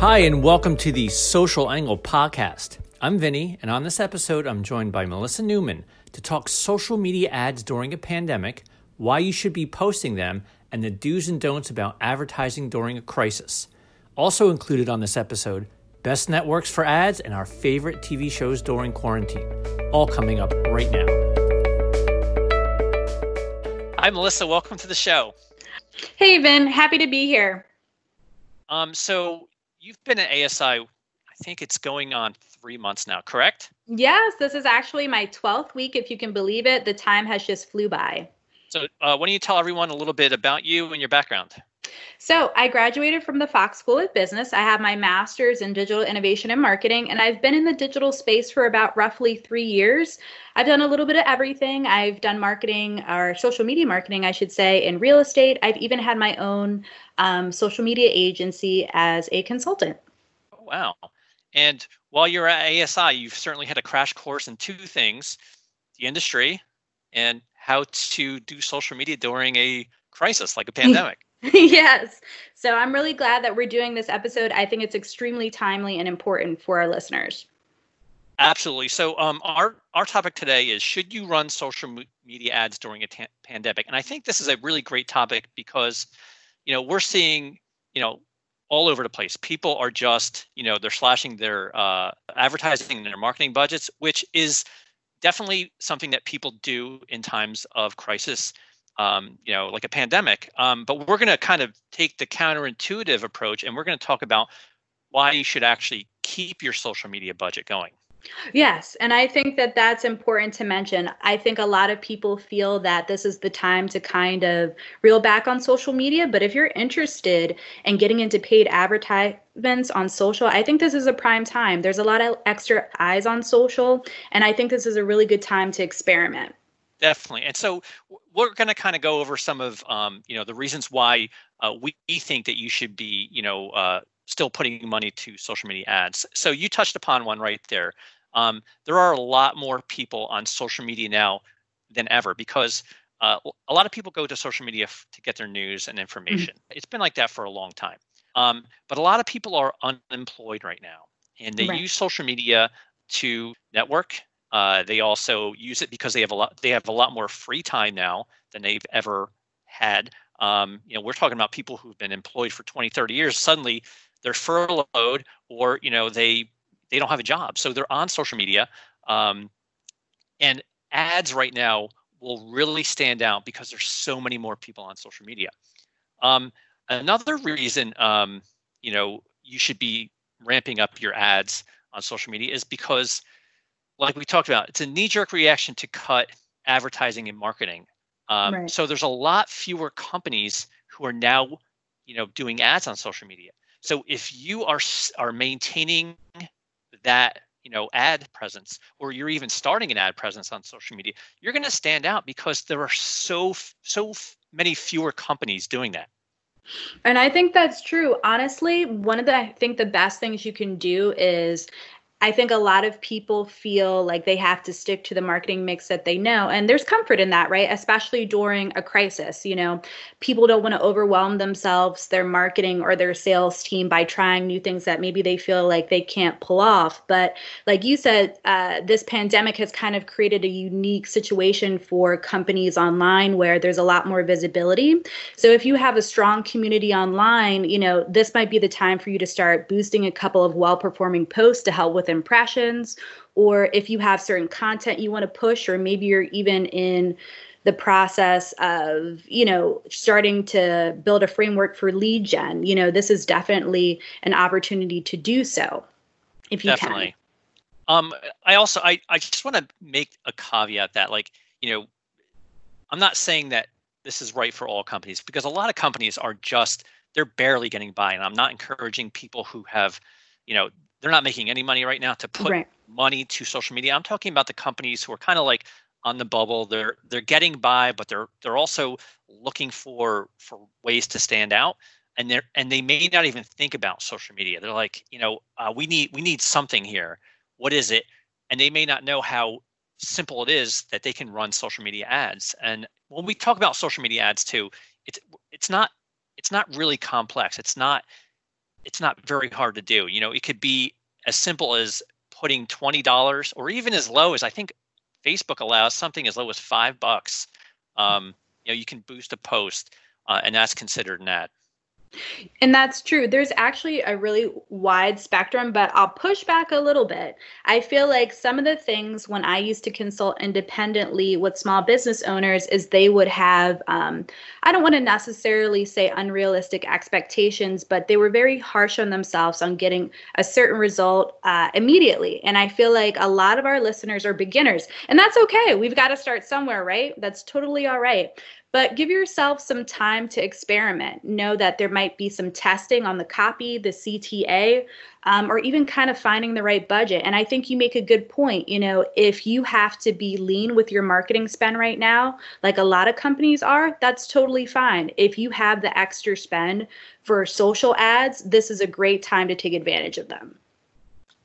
Hi, and welcome to the Social Angle podcast. I'm Vinny, and on this episode, I'm joined by Melissa Newman to talk social media ads during a pandemic, why you should be posting them, and the do's and don'ts about advertising during a crisis. Also included on this episode, best networks for ads and our favorite TV shows during quarantine. All coming up right now. Hi, Melissa. Welcome to the show. Hey, Vin. Happy to be here. Um, so you've been at ASI, I think it's going on three months now, correct? Yes, this is actually my 12th week, if you can believe it. The time has just flew by. So, uh, why don't you tell everyone a little bit about you and your background? So, I graduated from the Fox School of Business. I have my master's in digital innovation and marketing, and I've been in the digital space for about roughly three years. I've done a little bit of everything. I've done marketing, or social media marketing, I should say, in real estate. I've even had my own um, social media agency as a consultant. Oh, wow. And while you're at ASI, you've certainly had a crash course in two things the industry and how to do social media during a crisis like a pandemic. yes. So I'm really glad that we're doing this episode. I think it's extremely timely and important for our listeners. Absolutely. So um, our our topic today is should you run social media ads during a pandemic? And I think this is a really great topic because you know we're seeing you know all over the place. People are just you know they're slashing their uh, advertising and their marketing budgets, which is definitely something that people do in times of crisis. Um, you know, like a pandemic. Um, but we're going to kind of take the counterintuitive approach, and we're going to talk about why you should actually keep your social media budget going. Yes, and I think that that's important to mention. I think a lot of people feel that this is the time to kind of reel back on social media, but if you're interested in getting into paid advertisements on social, I think this is a prime time. There's a lot of extra eyes on social, and I think this is a really good time to experiment. Definitely, and so we're going to kind of go over some of um, you know the reasons why uh, we think that you should be you know uh, still putting money to social media ads. So you touched upon one right there. Um, there are a lot more people on social media now than ever because uh, a lot of people go to social media f- to get their news and mm-hmm. information. Mm-hmm. It's been like that for a long time. Um, but a lot of people are unemployed right now, and they right. use social media to network. Uh, they also use it because they have a lot. They have a lot more free time now than they've ever had. Um, you know, we're talking about people who've been employed for 20, 30 years. Suddenly, they're furloughed or you know they they don't have a job so they're on social media um, and ads right now will really stand out because there's so many more people on social media um, another reason um, you know you should be ramping up your ads on social media is because like we talked about it's a knee-jerk reaction to cut advertising and marketing um, right. so there's a lot fewer companies who are now you know doing ads on social media so if you are are maintaining that you know ad presence or you're even starting an ad presence on social media, you're going to stand out because there are so so many fewer companies doing that. And I think that's true. Honestly, one of the I think the best things you can do is I think a lot of people feel like they have to stick to the marketing mix that they know. And there's comfort in that, right? Especially during a crisis. You know, people don't want to overwhelm themselves, their marketing or their sales team by trying new things that maybe they feel like they can't pull off. But like you said, uh, this pandemic has kind of created a unique situation for companies online where there's a lot more visibility. So if you have a strong community online, you know, this might be the time for you to start boosting a couple of well performing posts to help with impressions, or if you have certain content you want to push, or maybe you're even in the process of you know starting to build a framework for lead gen you know this is definitely an opportunity to do so if you definitely. can um i also i i just want to make a caveat that like you know i'm not saying that this is right for all companies because a lot of companies are just they're barely getting by and i'm not encouraging people who have you know they're not making any money right now to put right. money to social media. I'm talking about the companies who are kind of like on the bubble. They're they're getting by, but they're they're also looking for for ways to stand out. And they're and they may not even think about social media. They're like, you know, uh, we need we need something here. What is it? And they may not know how simple it is that they can run social media ads. And when we talk about social media ads too, it's it's not it's not really complex. It's not it's not very hard to do. You know, it could be as simple as putting twenty dollars, or even as low as I think Facebook allows something as low as five bucks. Um, you know, you can boost a post, uh, and that's considered an ad. And that's true. There's actually a really wide spectrum, but I'll push back a little bit. I feel like some of the things when I used to consult independently with small business owners is they would have, um, I don't want to necessarily say unrealistic expectations, but they were very harsh on themselves on getting a certain result uh, immediately. And I feel like a lot of our listeners are beginners, and that's okay. We've got to start somewhere, right? That's totally all right but give yourself some time to experiment. Know that there might be some testing on the copy, the CTA, um, or even kind of finding the right budget. And I think you make a good point. You know, if you have to be lean with your marketing spend right now, like a lot of companies are, that's totally fine. If you have the extra spend for social ads, this is a great time to take advantage of them.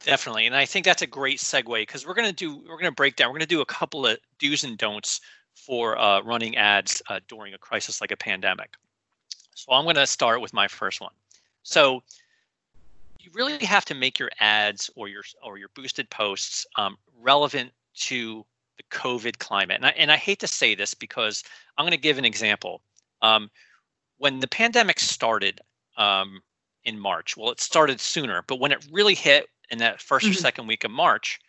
Definitely. And I think that's a great segue because we're going to do, we're going to break down, we're going to do a couple of do's and don'ts for uh, running ads uh, during a crisis like a pandemic. So I'm going to start with my first one. So you really have to make your ads or your or your boosted posts um, relevant to the COVID climate. And I, and I hate to say this because I'm going to give an example. Um, when the pandemic started um, in March, well, it started sooner, but when it really hit in that 1st mm-hmm. or second week of March,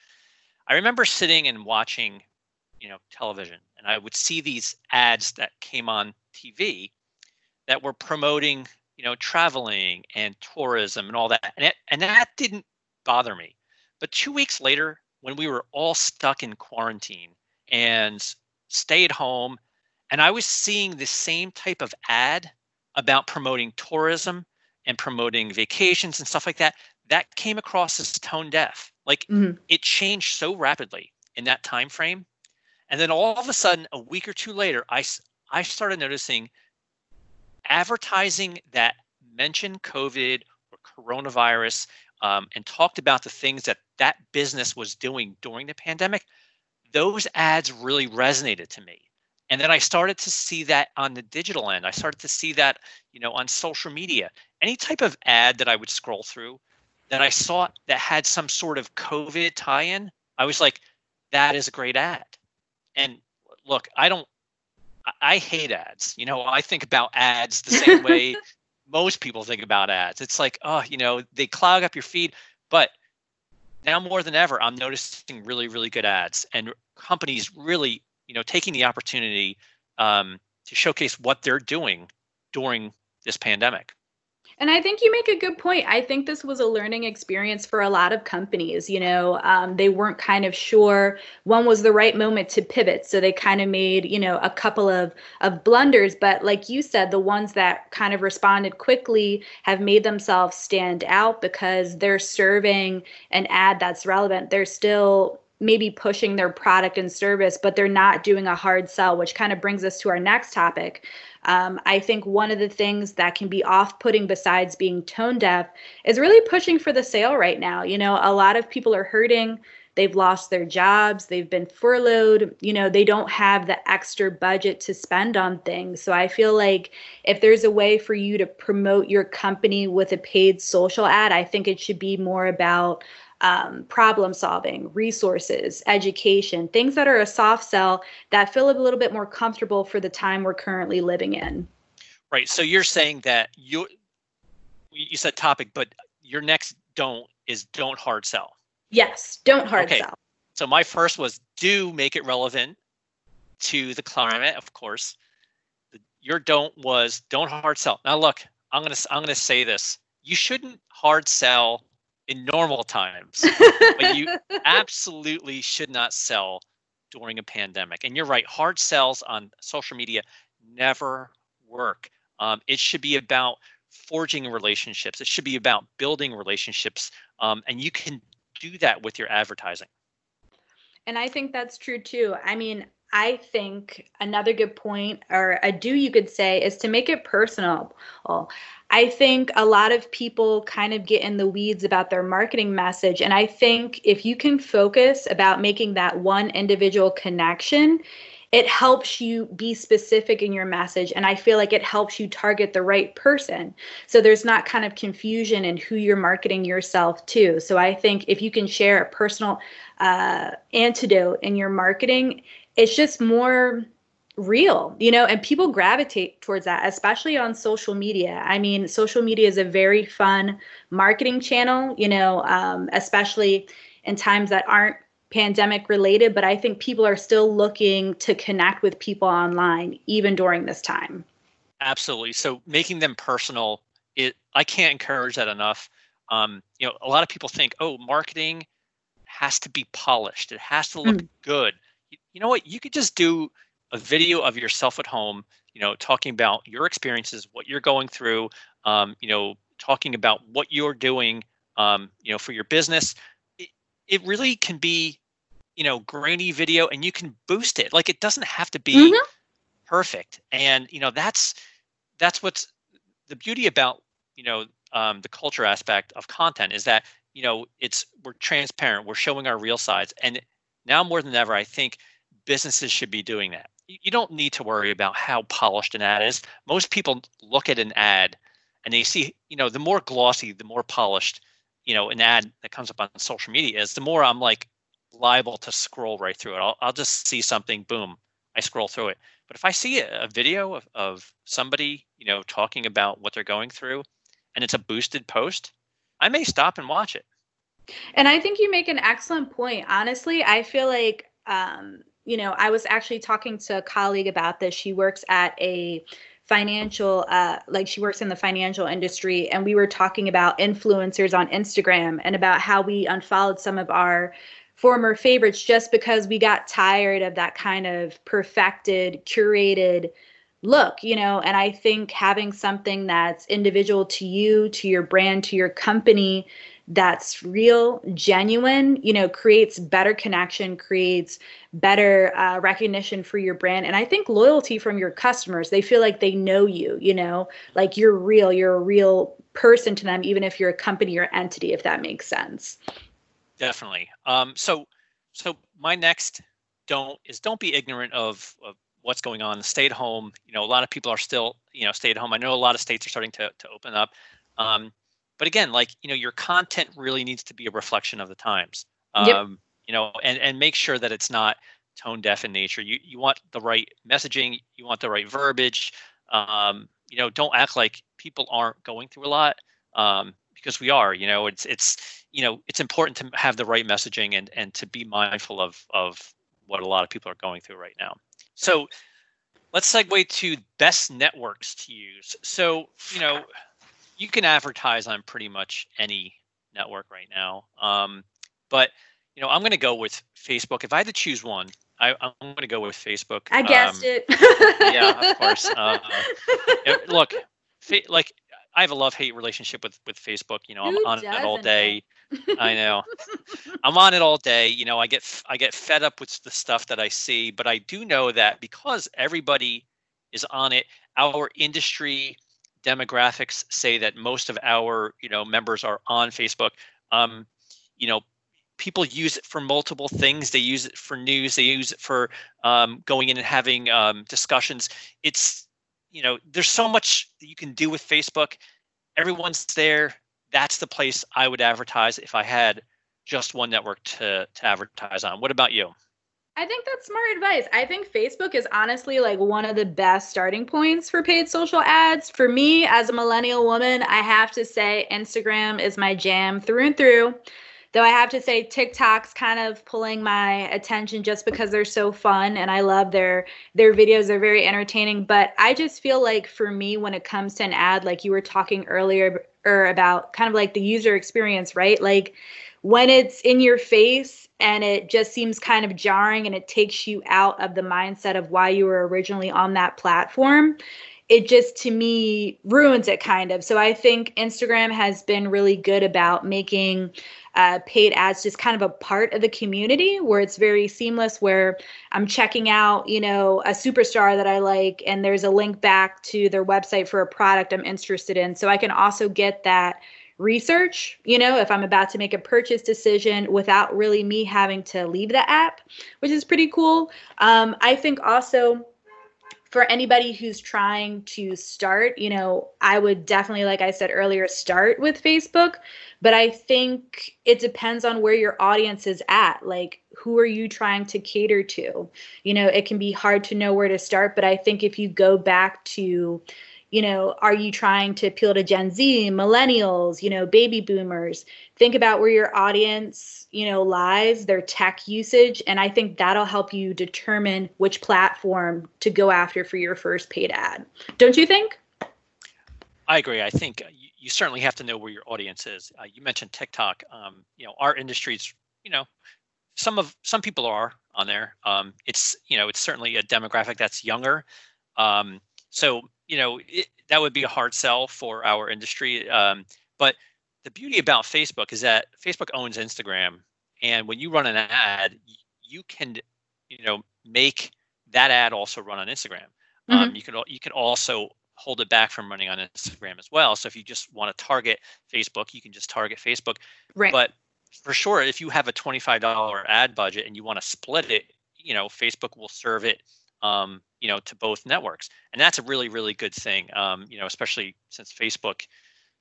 I remember sitting and watching, you know, television and I would see these ads that came on TV that were promoting, you know, traveling and tourism and all that. And, it, and that didn't bother me. But two weeks later, when we were all stuck in quarantine and stayed home, and I was seeing the same type of ad about promoting tourism and promoting vacations and stuff like that, that came across as tone deaf. Like mm-hmm. it changed so rapidly in that time frame and then all of a sudden, a week or two later, I, I started noticing advertising that mentioned COVID or coronavirus um, and talked about the things that that business was doing during the pandemic. Those ads really resonated to me. And then I started to see that on the digital end. I started to see that, you know, on social media. Any type of ad that I would scroll through that I saw that had some sort of COVID tie-in, I was like, that is a great ad and look, I don't I hate ads. You know, I think about ads the same way most people think about ads. It's like, oh, you know, they clog up your feed. But now more than ever, I'm noticing really, really good ads and companies really, you know, taking the opportunity um, to showcase what they're doing during this pandemic. And I think you make a good point. I think this was a learning experience for a lot of companies. You know, um, they weren't kind of sure when was the right moment to pivot, so they kind of made you know a couple of of blunders. But like you said, the ones that kind of responded quickly have made themselves stand out because they're serving an ad that's relevant. They're still maybe pushing their product and service, but they're not doing a hard sell, which kind of brings us to our next topic, um, I think one of the things that can be off putting besides being tone deaf is really pushing for the sale right now. You know, a lot of people are hurting. They've lost their jobs, they've been furloughed, you know, they don't have the extra budget to spend on things. So I feel like if there's a way for you to promote your company with a paid social ad, I think it should be more about um, problem solving, resources, education, things that are a soft sell that feel a little bit more comfortable for the time we're currently living in. Right. So you're saying that you you said topic, but your next don't is don't hard sell. Yes, don't hard okay. sell. So my first was do make it relevant to the climate, of course. Your don't was don't hard sell. Now look, I'm gonna I'm gonna say this. You shouldn't hard sell in normal times, but you absolutely should not sell during a pandemic. And you're right, hard sells on social media never work. Um, it should be about forging relationships. It should be about building relationships, um, and you can do that with your advertising. And I think that's true too. I mean, I think another good point, or a do you could say, is to make it personal. I think a lot of people kind of get in the weeds about their marketing message. And I think if you can focus about making that one individual connection, it helps you be specific in your message and i feel like it helps you target the right person so there's not kind of confusion in who you're marketing yourself to so i think if you can share a personal uh, antidote in your marketing it's just more real you know and people gravitate towards that especially on social media. I mean social media is a very fun marketing channel you know um, especially in times that aren't pandemic related but i think people are still looking to connect with people online even during this time. Absolutely. So making them personal it i can't encourage that enough. Um, you know a lot of people think oh marketing has to be polished. It has to look mm. good you know what you could just do a video of yourself at home, you know, talking about your experiences, what you're going through, um, you know, talking about what you're doing, um, you know, for your business. It, it really can be, you know, grainy video and you can boost it. Like it doesn't have to be mm-hmm. perfect. And, you know, that's, that's what's the beauty about, you know, um, the culture aspect of content is that, you know, it's, we're transparent, we're showing our real sides. And now more than ever, I think businesses should be doing that you don't need to worry about how polished an ad is. Most people look at an ad and they see, you know, the more glossy, the more polished, you know, an ad that comes up on social media is, the more I'm like liable to scroll right through it. I'll, I'll just see something, boom, I scroll through it. But if I see a, video of, of somebody, you know, talking about what they're going through and it's a boosted post, I may stop and watch it. And I think you make an excellent point. Honestly, I feel like um, you know, I was actually talking to a colleague about this. She works at a financial uh like she works in the financial industry and we were talking about influencers on Instagram and about how we unfollowed some of our former favorites just because we got tired of that kind of perfected curated look you know and i think having something that's individual to you to your brand to your company that's real, genuine, you know, creates better connection, creates better uh, recognition for your brand. And I think loyalty from your customers, they feel like they know you, you know, like you're real, you're a real person to them, even if you're a company or entity, if that makes sense. Definitely. Um, so, so my next don't is don't be ignorant of, of what's going on. Stay at home. You know, a lot of people are still, you know, stay at home. I know a lot of states are starting to, to open up. Um, but again like you know your content really needs to be a reflection of the times. Um, yep. you know and and make sure that it's not tone deaf in nature. You you want the right messaging you want the right verbiage. Um, you know don't act like people aren't going through a lot um, because we are you know it's it's you know it's important to have the right messaging and and to be mindful of of what a lot of people are going through right now. So let's segue to best networks to use. So you know you can advertise on pretty much any network right now. Um, but you know, I'm going to go with Facebook. If I had to choose one, I, am going to go with Facebook. I guessed um, it. yeah, of course. Uh, look, fa- like I have a love hate relationship with with Facebook. You know, I'm on it all day. I know. I'm on it all day. You know, I get I get fed up with the stuff that I see, but I do know that because everybody is on it, our industry demographics say that most of our you know members are on Facebook. Um, you know, people use it for multiple things. They use it for news. They use it for um, going in and having um, discussions. It's you know, there's so much that you can do with Facebook. Everyone's there. That's the place I would advertise if I had just one network to to advertise on. What about you? I think that's smart advice. I think Facebook is honestly like one of the best starting points for paid social ads. For me, as a millennial woman, I have to say Instagram is my jam through and through. Though I have to say TikTok's kind of pulling my attention just because they're so fun and I love their their videos. They're very entertaining. But I just feel like for me, when it comes to an ad, like you were talking earlier or about kind of like the user experience, right? Like when it's in your face and it just seems kind of jarring and it takes you out of the mindset of why you were originally on that platform it just to me ruins it kind of. So i think instagram has been really good about making uh, paid ads just kind of a part of the community where it's very seamless where i'm checking out you know a superstar that i like and there's a link back to their website for a product i'm interested in. So i can also get that research, you know, if I'm about to make a purchase decision without really me having to leave the app, which is pretty cool. Um, I think also for anybody who's trying to start, you know, I would definitely, like I said earlier, start with Facebook. But I think it depends on where your audience is at. Like, who are you trying to cater to? You know, it can be hard to know where to start. But I think if you go back to, you know, are you trying to appeal to Gen Z, millennials, you know, baby boomers? Think about where your audience, you know, lies, their tech usage, and I think that'll help you determine which platform to go after for your first paid ad. Don't you think? I agree. I think you, you certainly have to know where your audience is. Uh, you mentioned TikTok. Um, you know, our industry's, you know, some of some people are on there. Um, it's you know, it's certainly a demographic that's younger. Um, so you know it, that would be a hard sell for our industry. Um, but the beauty about Facebook is that Facebook owns Instagram, and when you run an ad, you can you know make that ad also run on Instagram. Um, mm-hmm. Um, you can you can also hold it back from running on Instagram as well. So if you just want to target Facebook, you can just target Facebook. Right. But for sure, if you have a $25 ad budget and you want to split it, you know, Facebook will serve it um, you know, to both networks, and that's a really, really good thing. Um, you know, especially since Facebook,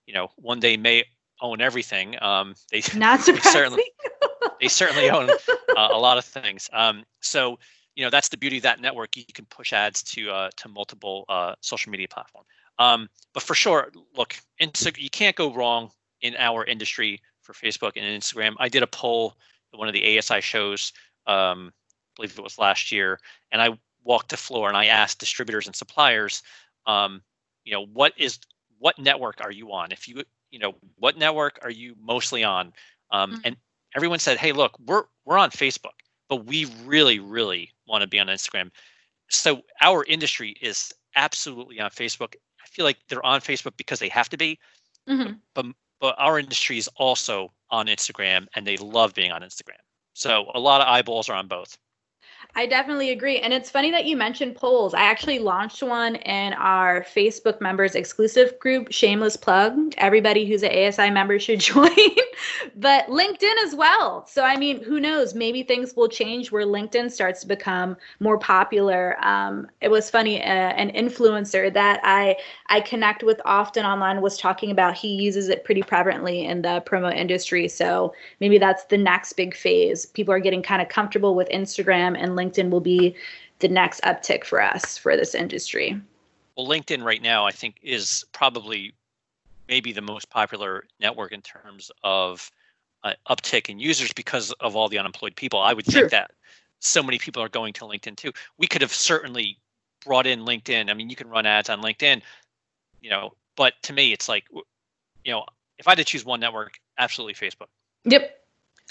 you know, one day may own everything. Um, they not surprising. They certainly, they certainly own uh, a lot of things. Um, so you know, that's the beauty of that network. You can push ads to uh, to multiple uh, social media platforms. Um, but for sure, look, Insta- you can't go wrong in our industry for Facebook and Instagram. I did a poll at one of the ASI shows, um, I believe it was last year, and I walked the floor and I asked distributors and suppliers, um, you know, what is what network are you on? If you you know what network are you mostly on? Um, mm-hmm. And everyone said, hey, look, we're we're on Facebook, but we really really want to be on Instagram. So our industry is absolutely on Facebook. I feel like they're on Facebook because they have to be, mm-hmm. but but our industry is also on Instagram and they love being on Instagram. So a lot of eyeballs are on both. I definitely agree. And it's funny that you mentioned polls. I actually launched one in our Facebook members exclusive group, Shameless Plug. Everybody who's an ASI member should join, but LinkedIn as well. So, I mean, who knows? Maybe things will change where LinkedIn starts to become more popular. Um, it was funny, uh, an influencer that I, I connect with often online was talking about he uses it pretty prevalently in the promo industry. So, maybe that's the next big phase. People are getting kind of comfortable with Instagram and LinkedIn LinkedIn will be the next uptick for us for this industry. Well, LinkedIn right now, I think, is probably maybe the most popular network in terms of uh, uptick in users because of all the unemployed people. I would think that so many people are going to LinkedIn too. We could have certainly brought in LinkedIn. I mean, you can run ads on LinkedIn, you know, but to me, it's like, you know, if I had to choose one network, absolutely Facebook. Yep.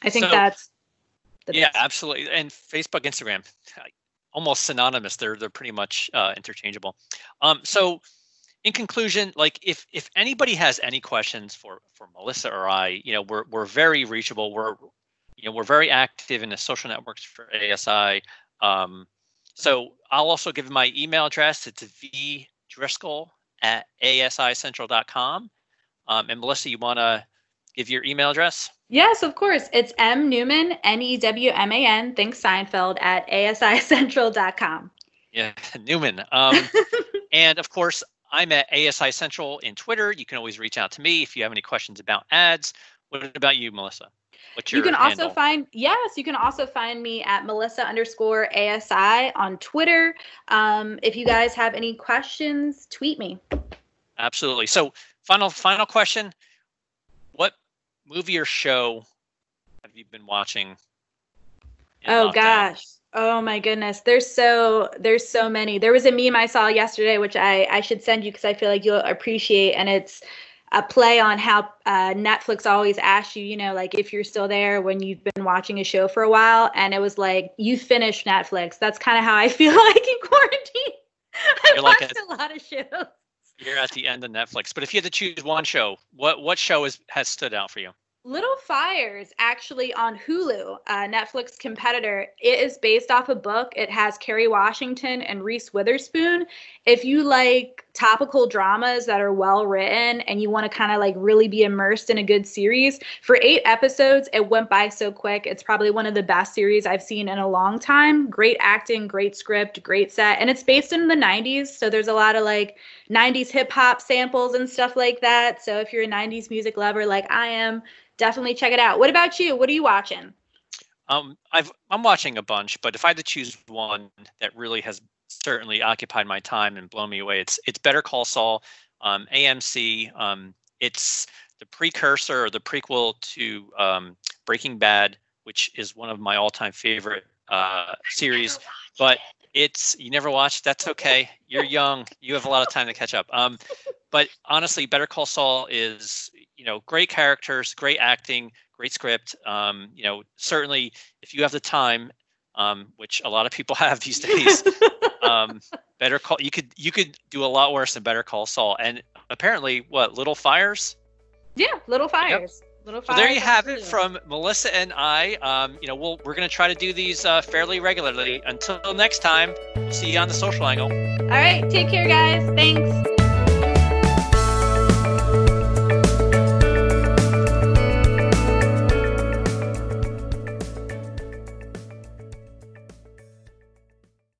I think so, that's yeah, best. absolutely. And Facebook, Instagram, almost synonymous. They're they're pretty much uh, interchangeable. Um, so, in conclusion, like if if anybody has any questions for for Melissa or I, you know, we're we're very reachable. We're you know we're very active in the social networks for ASI. Um, so I'll also give my email address. It's v driscoll at asicentral.com. Um, and Melissa, you want to give your email address? Yes, of course. It's M Newman, N E W M A N, think Seinfeld, at asicentral.com. Yeah, Newman. Um, and of course, I'm at ASI Central in Twitter. You can always reach out to me if you have any questions about ads. What about you, Melissa? What's your you can handle? also find yes, you can also find me at Melissa underscore ASI on Twitter. Um, if you guys have any questions, tweet me. Absolutely. So final final question movie or show have you been watching? Oh lockdown? gosh. Oh my goodness. There's so there's so many. There was a meme I saw yesterday which I I should send you because I feel like you'll appreciate and it's a play on how uh, Netflix always asks you, you know, like if you're still there when you've been watching a show for a while, and it was like you finished Netflix. That's kind of how I feel like in quarantine. I've watched like a, a lot of shows. You're at the end of Netflix, but if you had to choose one show, what what show is has stood out for you? Little Fires, actually on Hulu, Netflix competitor. It is based off a book. It has Kerry Washington and Reese Witherspoon. If you like topical dramas that are well written and you want to kind of like really be immersed in a good series, for eight episodes, it went by so quick. It's probably one of the best series I've seen in a long time. Great acting, great script, great set. And it's based in the 90s. So there's a lot of like 90s hip hop samples and stuff like that. So if you're a 90s music lover like I am, definitely check it out. What about you? What are you watching? Um, I've I'm watching a bunch, but if I had to choose one that really has certainly occupied my time and blown me away, it's it's Better Call Saul, um, AMC. Um, it's the precursor or the prequel to um, Breaking Bad, which is one of my all-time favorite uh, series. But it's you never watched. That's okay. You're young. You have a lot of time to catch up. Um, but honestly, Better Call Saul is you know great characters, great acting, great script. Um, you know certainly if you have the time, um, which a lot of people have these days, um, Better Call you could you could do a lot worse than Better Call Saul. And apparently, what Little Fires? Yeah, Little Fires. Yep. Little so there you have it from Melissa and I. Um, you know, we'll, we're going to try to do these uh, fairly regularly. Until next time, see you on the social angle. All right, take care, guys. Thanks.